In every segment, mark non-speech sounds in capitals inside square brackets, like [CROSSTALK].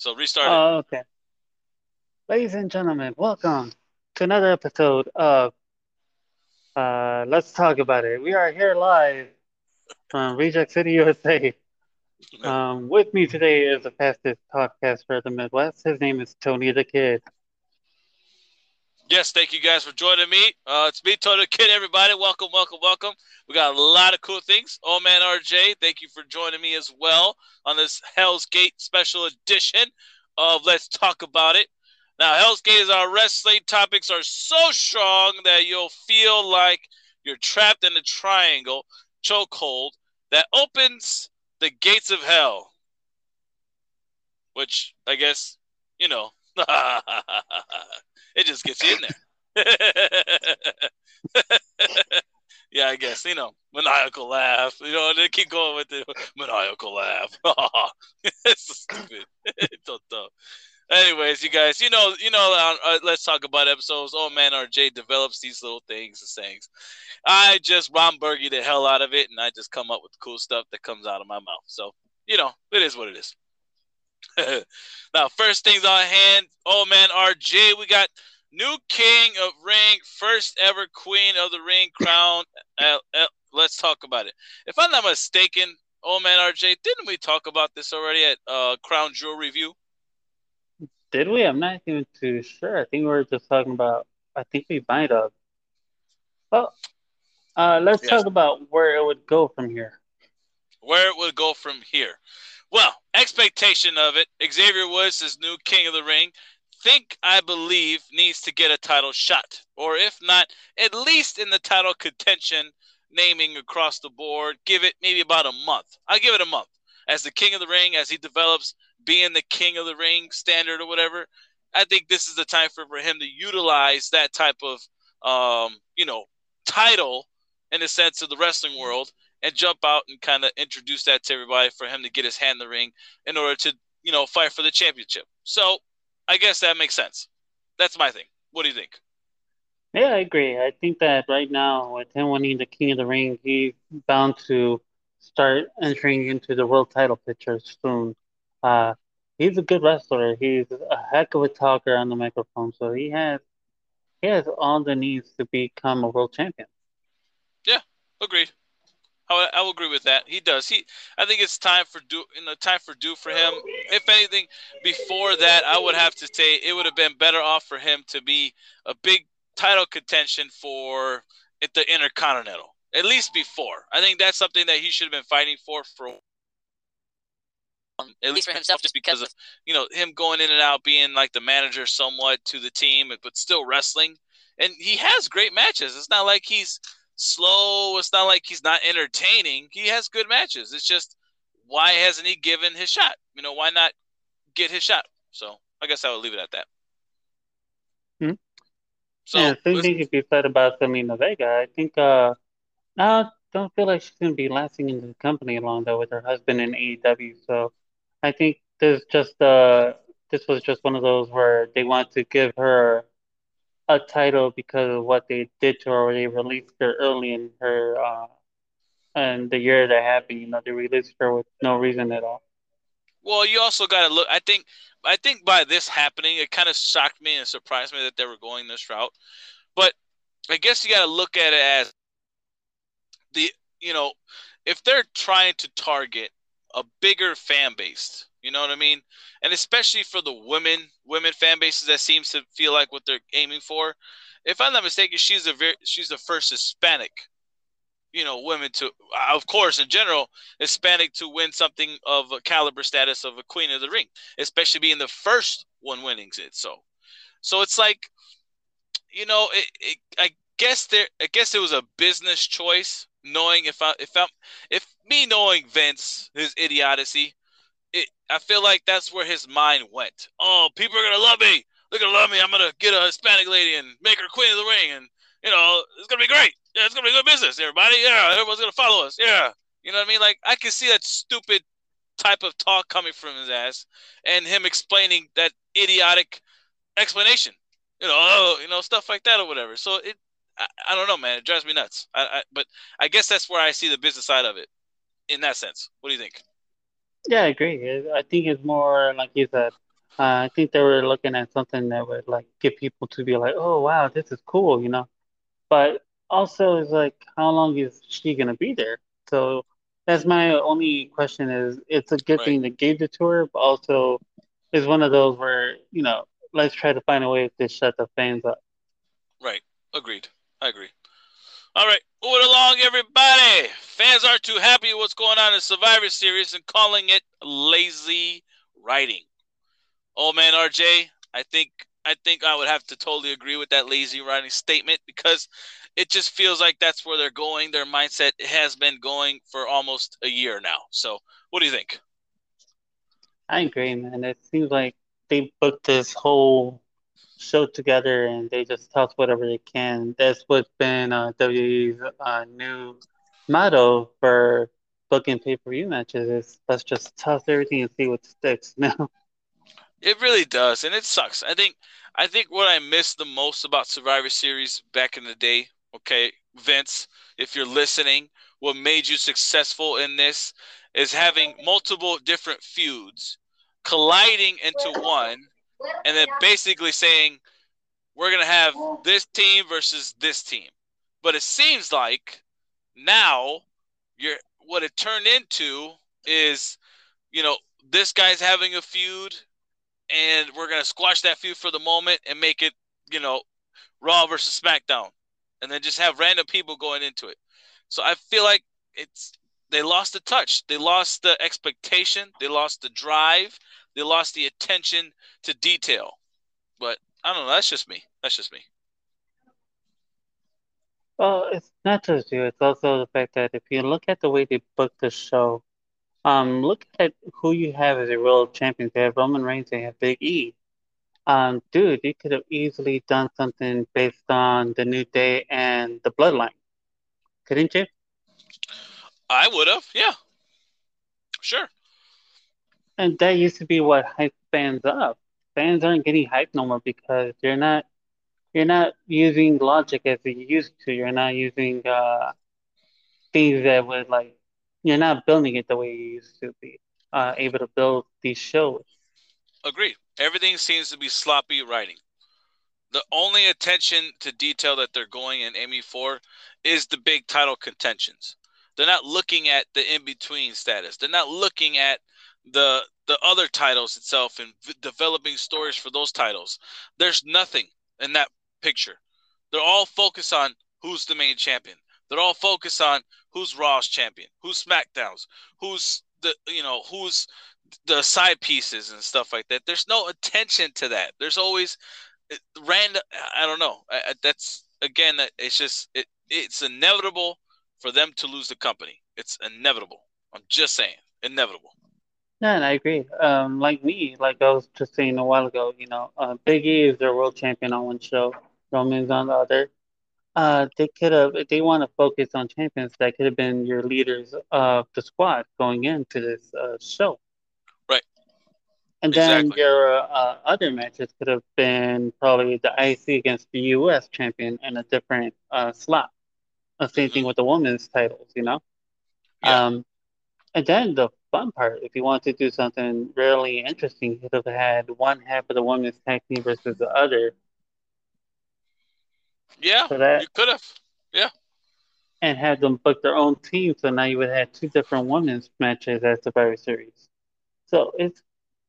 So restart Oh, okay. Ladies and gentlemen, welcome to another episode of uh, Let's Talk About It. We are here live from Reject City, USA. [LAUGHS] Um, with me today is the fastest podcaster of the Midwest. His name is Tony the Kid. Yes, thank you guys for joining me. Uh, it's me, the Kid, everybody. Welcome, welcome, welcome. We got a lot of cool things. Oh man, RJ, thank you for joining me as well on this Hell's Gate special edition of Let's Talk About It. Now, Hell's Gate is our wrestling topics are so strong that you'll feel like you're trapped in a triangle chokehold that opens the gates of hell. Which I guess, you know, [LAUGHS] it just gets you in there. [LAUGHS] yeah, I guess, you know, maniacal laugh. You know, they keep going with the maniacal laugh. [LAUGHS] it's so stupid. it's [LAUGHS] so dumb. Anyways, you guys, you know, you know, uh, let's talk about episodes. Oh man, RJ develops these little things and sayings. I just Ron Burgundy the hell out of it, and I just come up with cool stuff that comes out of my mouth. So, you know, it is what it is. [LAUGHS] now, first things on hand. Oh man, RJ, we got new king of ring, first ever queen of the ring crown. Uh, uh, let's talk about it. If I'm not mistaken, oh man, RJ, didn't we talk about this already at uh, Crown Jewel Review? Did we? I'm not even too sure. I think we were just talking about. I think we might have. Well, uh, let's yes. talk about where it would go from here. Where it would go from here. Well, expectation of it. Xavier Woods is new king of the ring. Think I believe needs to get a title shot, or if not, at least in the title contention, naming across the board. Give it maybe about a month. I give it a month as the king of the ring as he develops being the king of the ring standard or whatever. I think this is the time for, for him to utilize that type of um, you know title in the sense of the wrestling world and jump out and kind of introduce that to everybody for him to get his hand in the ring in order to you know fight for the championship. So I guess that makes sense. That's my thing. What do you think? Yeah, I agree. I think that right now, with him winning the King of the Ring, he's bound to start entering into the world title picture soon. Uh, he's a good wrestler. He's a heck of a talker on the microphone. So he has he has all the needs to become a world champion. Yeah, agreed. I, I will agree with that. He does. He. I think it's time for do. You know, time for do for him. If anything, before that, I would have to say it would have been better off for him to be a big title contention for at the Intercontinental. At least before. I think that's something that he should have been fighting for for um, at least for himself, just because of you know him going in and out, being like the manager somewhat to the team, but still wrestling. And he has great matches. It's not like he's slow. It's not like he's not entertaining. He has good matches. It's just why hasn't he given his shot? You know, why not get his shot? So I guess I would leave it at that. Hmm. So yeah, same thing could be said about Zelina Vega. I think uh, I don't feel like she's gonna be lasting in the company long though with her husband in AEW. So I think this just uh this was just one of those where they want to give her a title because of what they did to her. They released her early in her uh and the year that happened. You know, they released her with no reason at all. Well, you also got to look. I think I think by this happening, it kind of shocked me and surprised me that they were going this route. But I guess you got to look at it as the you know if they're trying to target a bigger fan base. You know what I mean? And especially for the women, women fan bases that seems to feel like what they're aiming for. If I'm not mistaken, she's a very she's the first Hispanic, you know, women to uh, of course in general Hispanic to win something of a caliber status of a queen of the ring, especially being the first one winning it. So, so it's like, you know, it, it, I guess there I guess it was a business choice knowing if I if I'm if me knowing Vince his idiocy, it I feel like that's where his mind went. Oh, people are gonna love me. They're gonna love me. I'm gonna get a Hispanic lady and make her queen of the ring, and you know it's gonna be great. Yeah, it's gonna be good business, everybody. Yeah, everyone's gonna follow us. Yeah, you know what I mean? Like I can see that stupid type of talk coming from his ass, and him explaining that idiotic explanation. You know, oh, you know stuff like that or whatever. So it I, I don't know, man. It drives me nuts. I, I, but I guess that's where I see the business side of it, in that sense. What do you think? Yeah, I agree. I think it's more like you said. Uh, I think they were looking at something that would like get people to be like, "Oh wow, this is cool," you know. But also, it's like, how long is she gonna be there? So that's my only question. Is it's a good Right. thing they gave the tour, but also it's one of those where you know, let's try to find a way to shut the fans up. Right. Agreed. I agree. All right. Moving along, everybody. Fans aren't too happy with what's going on in Survivor Series and calling it lazy writing. Oh man, RJ, I think I think I would have to totally agree with that lazy writing statement because it just feels like that's where they're going. Their mindset has been going for almost a year now. So, what do you think? I agree, man. It seems like they booked this whole show together and they just toss whatever they can. That's what's been uh, WWE's uh, new motto for booking pay per view matches is let's just toss everything and see what sticks [LAUGHS] now. It really does, and it sucks. I think I think what I miss the most about Survivor Series back in the day, okay, Vince, if you're listening, what made you successful in this is having multiple different feuds colliding into one and then basically saying we're to have this team versus this team. But it seems like now you're what it turned into is you know this guy's having a feud and we're gonna squash that feud for the moment and make it, you know, Raw versus SmackDown, and then just have random people going into it. So I feel like it's they lost the touch, they lost the expectation, they lost the drive, they lost the attention to detail. But I don't know. That's just me. That's just me. Well, it's not just you. It's also the fact that if you look at the way they booked the show, um, look at who you have as a world champion. They have Roman Reigns. They have Big E. Um, dude, you could have easily done something based on the New Day and the Bloodline, couldn't you? I would have. Yeah. Sure. And that used to be what hyped fans up. Fans aren't getting hyped no more because they're not you're not using logic as you used to. You're not using uh things that would like you're not building it the way you used to be uh, able to build these shows. Agree. Everything seems to be sloppy writing. The only attention to detail that they're going and aiming for is the big title contentions. They're not looking at the in between status. They're not looking at the the other titles itself and v- developing stories for those titles. There's nothing in that picture. They're all focused on who's the main champion. They're all focused on who's Raw's champion, who's SmackDown's, who's the you know who's the side pieces and stuff like that. There's no attention to that. There's always random. I don't know. I, that's again. It's just it. It's inevitable for them to lose the company. It's inevitable. I'm just saying, inevitable. Yeah, and I agree. Um, like me, like I was just saying a while ago, you know, uh, Big E is their world champion on one show, Roman's on the other. Uh, they could have, if they want to focus on champions, that could have been your leaders of the squad going into this uh, show. Right. And then exactly. your uh, other matches could have been probably the IC against the US champion in a different uh, slot. The same mm-hmm. thing with the women's titles, you know? Yeah. Um, and then the fun part, if you want to do something really interesting, you could have had one half of the women's tag team versus the other yeah, so that, you could have. Yeah. And had them book their own team, so now you would have two different women's matches at Survivor Series. So it's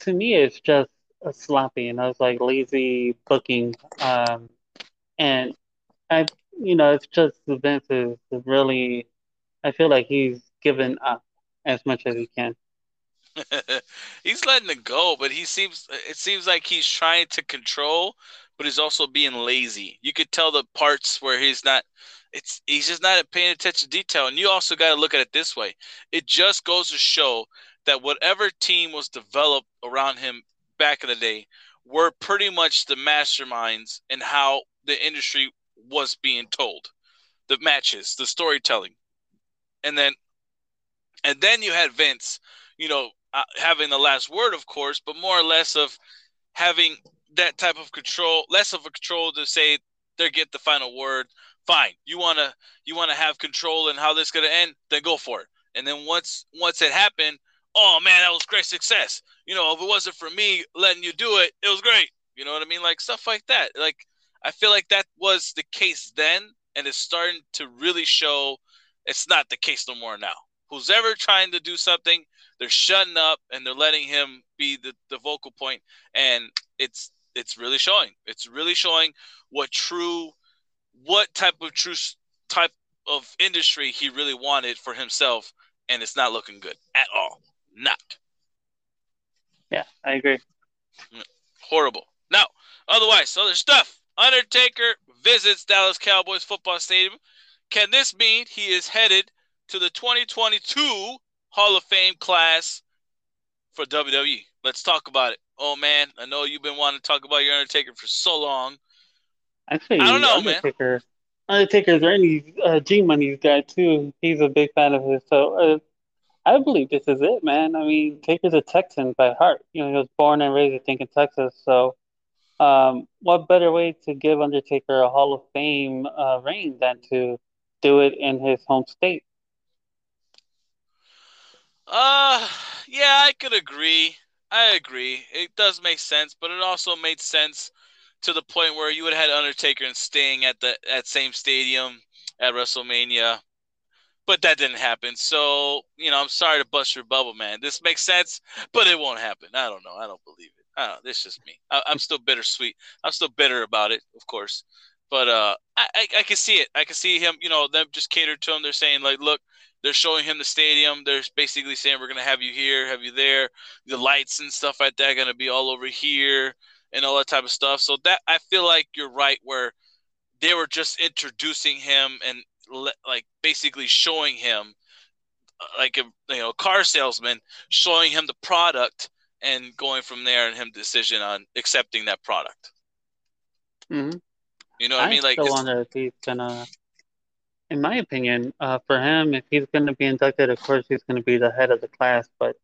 to me, it's just a sloppy, and I was like lazy booking. Um, and I, you know, it's just the Vince is really. I feel like he's given up as much as he can. [LAUGHS] he's letting it go, but he seems it seems like he's trying to control but he's also being lazy. You could tell the parts where he's not it's he's just not paying attention to detail. And you also got to look at it this way. It just goes to show that whatever team was developed around him back in the day were pretty much the masterminds in how the industry was being told. The matches, the storytelling. And then and then you had Vince, you know, uh, having the last word of course, but more or less of having that type of control, less of a control to say they get the final word. Fine, you wanna you wanna have control in how this gonna end, then go for it. And then once once it happened, oh man, that was great success. You know, if it wasn't for me letting you do it, it was great. You know what I mean? Like stuff like that. Like I feel like that was the case then, and it's starting to really show it's not the case no more now. Who's ever trying to do something, they're shutting up and they're letting him be the, the vocal point, and it's it's really showing. It's really showing what true, what type of true type of industry he really wanted for himself, and it's not looking good at all. Not. Yeah, I agree. Horrible. Now, otherwise, other stuff. Undertaker visits Dallas Cowboys football stadium. Can this mean he is headed to the 2022 Hall of Fame class for WWE? Let's talk about it. Oh man, I know you've been wanting to talk about your Undertaker for so long. Actually, I don't know, Undertaker, man. Undertaker's Randy uh, G Money's guy too. He's a big fan of his. So uh, I believe this is it, man. I mean, Taker's a Texan by heart. You know, he was born and raised, I think, in Texas. So um, what better way to give Undertaker a Hall of Fame uh, reign than to do it in his home state? Uh, yeah, I could agree. I agree. It does make sense, but it also made sense to the point where you would have had Undertaker and Sting at the at same stadium at WrestleMania, but that didn't happen. So you know, I'm sorry to bust your bubble, man. This makes sense, but it won't happen. I don't know. I don't believe it. I don't is just me. I, am still bittersweet. I'm still bitter about it, of course. But uh, I, I, I can see it. I can see him. You know, them just catered to him. They're saying like, look, they're showing him the stadium. They're basically saying we're gonna have you here, have you there. The lights and stuff like that are gonna be all over here and all that type of stuff. So that I feel like you're right where they were just introducing him and like basically showing him uh, like a you know car salesman showing him the product and going from there and him decision on accepting that product. Mm-hmm. You know what I, I mean? Like, still wonder if he's gonna. In my opinion, uh, for him, if he's going to be inducted, of course he's going to be the head of the class. But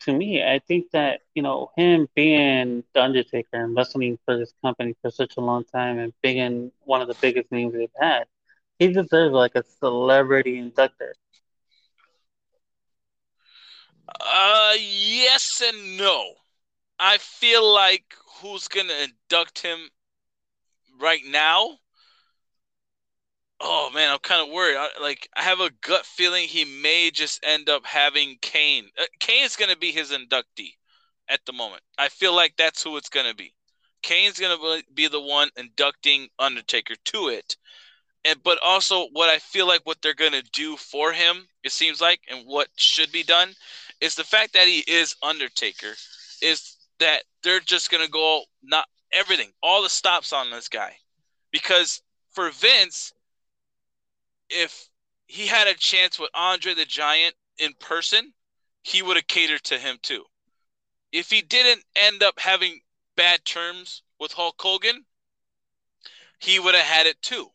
to me, I think that you know him being the Undertaker and wrestling for this company for such a long time and being one of the biggest names they've had, he deserves like a celebrity inductor. Uh, yes and no. I feel like who's gonna induct him right now? Oh man, I'm kind of worried. I, like I have a gut feeling he may just end up having Kane. Uh, Kane's gonna be his inductee at the moment. I feel like that's who it's gonna be. Kane's gonna be the one inducting Undertaker to it and but also what I feel like what they're gonna do for him, it seems like, and what should be done, is the fact that he is Undertaker, is that they're just gonna go not everything, all the stops on this guy, because for Vince, if he had a chance with Andre the Giant in person, he would have catered to him too. If he didn't end up having bad terms with Hulk Hogan, he would have had it too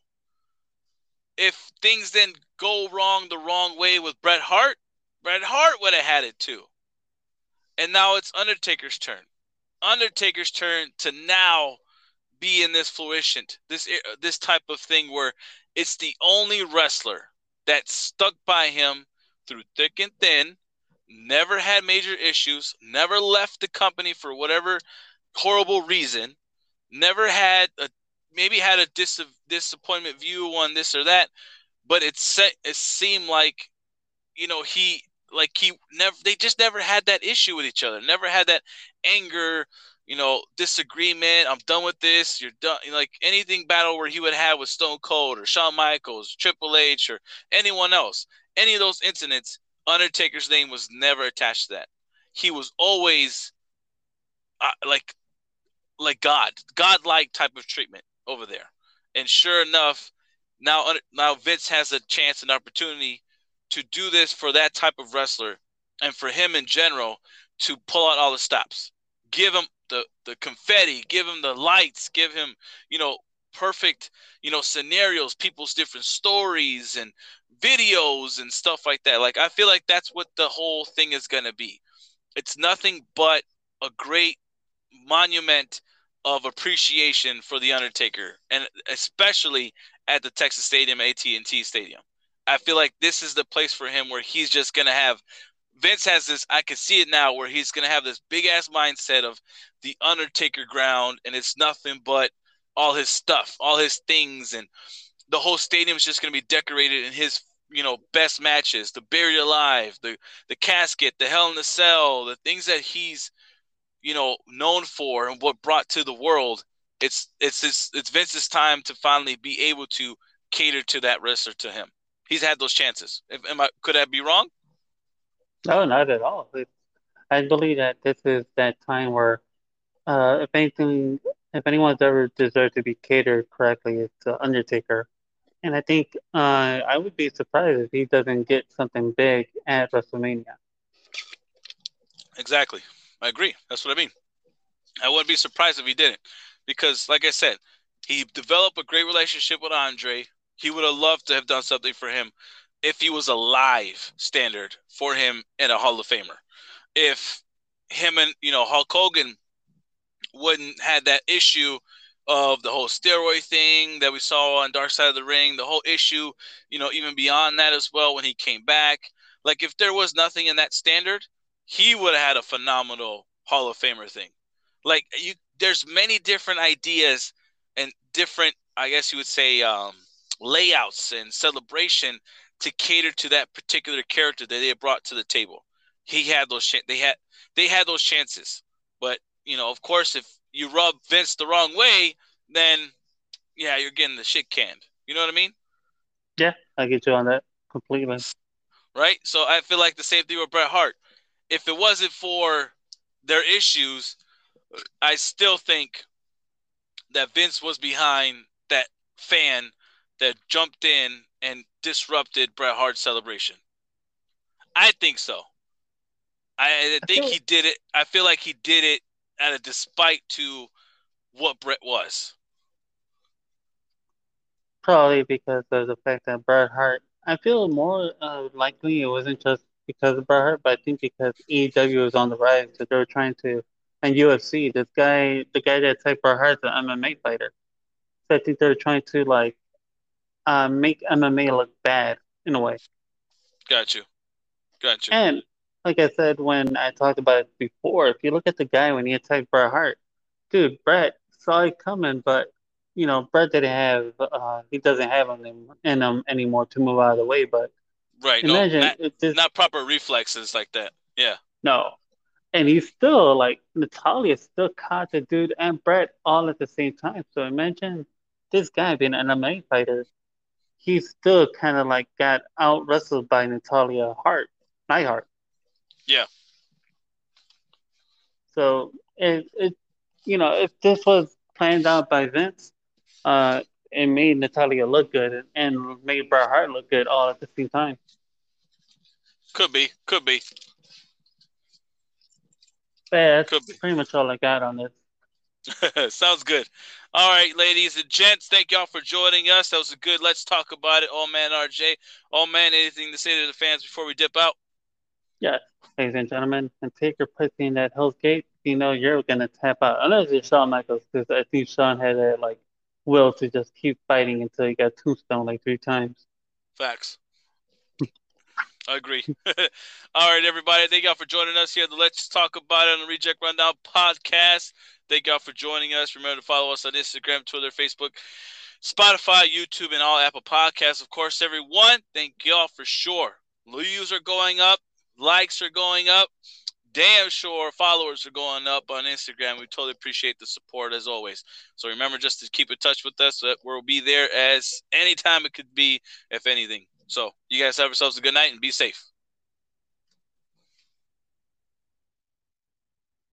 if things then go wrong the wrong way with Bret Hart, Bret Hart would have had it too. And now it's Undertaker's turn. Undertaker's turn to now be in this fruition, this eh, uh, this type of thing where it's the only wrestler that stuck by him through thick and thin, never had major issues, never left the company for whatever horrible reason, never had a maybe had a dis- disappointment view on this or that, but it set it seemed like you know he like he never they just never had that issue with each other, never had that anger, you know, disagreement. I'm done with this. You're done. Like anything battle where he would have with Stone Cold or Shawn Michaels, Triple H, or anyone else. Any of those incidents, Undertaker's name was never attached to that. He was always uh, like like God, God-like type of treatment over there. And sure enough, now now Vince has a chance and opportunity to do this for that type of wrestler and for him in general to pull out all the stops. Give him the the confetti, give him the lights, give him, you know, perfect, you know, scenarios, people's different stories and videos and stuff like that. Like I feel like that's what the whole thing is going to be. It's nothing but a great monument of appreciation for the Undertaker, and especially at the Texas Stadium, AT&T Stadium. I feel like this is the place for him where he's just gonna have Vince has this. I can see it now, where he's gonna have this big ass mindset of the Undertaker ground, and it's nothing but all his stuff, all his things, and the whole stadium is just gonna be decorated in his you know best matches, the buried alive, the the casket, the Hell in the Cell, the things that he's you know known for and what brought to the world. It's it's it's, it's Vince's time to finally be able to cater to that wrestler to him. He's had those chances. If, am I could I be wrong? No, not at all. I believe that this is that time where, uh, if anything, if anyone's ever deserved to be catered correctly, it's uh, Undertaker. And I think uh, I would be surprised if he doesn't get something big at WrestleMania. Exactly. I agree. That's what I mean. I wouldn't be surprised if he didn't. Because, like I said, he developed a great relationship with Andre. He would have loved to have done something for him if he was alive standard for him in a Hall of Famer. If him and, you know, Hulk Hogan wouldn't had that issue of the whole steroid thing that we saw on Dark Side of the Ring, the whole issue, you know, even beyond that as well when he came back. Like if there was nothing in that standard, he would have had a phenomenal Hall of Famer thing. Like you there's many different ideas and different I guess you would say um, layouts and celebration to cater to that particular character that they brought to the table. He had those they had they had those chances. But, you know, of course if you rub Vince the wrong way, then yeah, you're getting the shit canned. You know what I mean? Yeah, I get you on that completely. Right? So I feel like the same thing with Bret Hart. If it wasn't for their issues, I still think that Vince was behind that fan that jumped in and disrupted Bret Hart's celebration. I think so. I, I think he did it. I feel like he did it at a despite to what Bret was. Probably because of the fact that Bret Hart. I feel more uh, likely it wasn't just because of Bret Hart, but I think because AEW was on the rise, so they were trying to, and UFC, this guy, the guy that type Bret Hart's an MMA fighter. So I think they're trying to like uh, make MMA look bad in a way. Got you. Got you. And like I said when I talked about it before, if you look at the guy when he attacked Bret Hart, dude, Bret saw it coming, but you know, Bret didn't have uh, he doesn't have him in him anymore to move out of the way. But right, imagine no, not, just, not proper reflexes like that. Yeah. No. And he's still like Natalya still caught the dude and Bret all at the same time. So imagine this guy being an MMA fighter. He still kind of like got out wrestled by Natalya Hart, Neidhart. Yeah. So it it you know if this was planned out by Vince, uh, it made Natalya look good and made Bret Hart look good all at the same time. Could be, could be. But yeah, that's could be. pretty much all I got on this. [LAUGHS] Sounds good. All right, ladies and gents, thank y'all for joining us. That was a good Let's Talk About It. Oh, man, RJ. Oh, man, anything to say to the fans before we dip out? Yes ladies and gentlemen, and take your pussy in that Hell's Gate, you know you're gonna tap out. Unless you're Shawn Michaels, because I think Shawn had that like will to just keep fighting until he got tombstone like three times. Facts. I agree. [LAUGHS] All right, everybody. Thank y'all for joining us here. The Let's Talk About It on the Reject Rundown podcast. Thank y'all for joining us. Remember to follow us on Instagram, Twitter, Facebook, Spotify, YouTube, and all Apple Podcasts. Of course, everyone. Thank y'all for sure. Views are going up likes are going up. Damn sure followers are going up on Instagram. We totally appreciate the support as always. So remember just to keep in touch with us. We'll be there as anytime it could be, if anything. So you guys have yourselves a good night and be safe.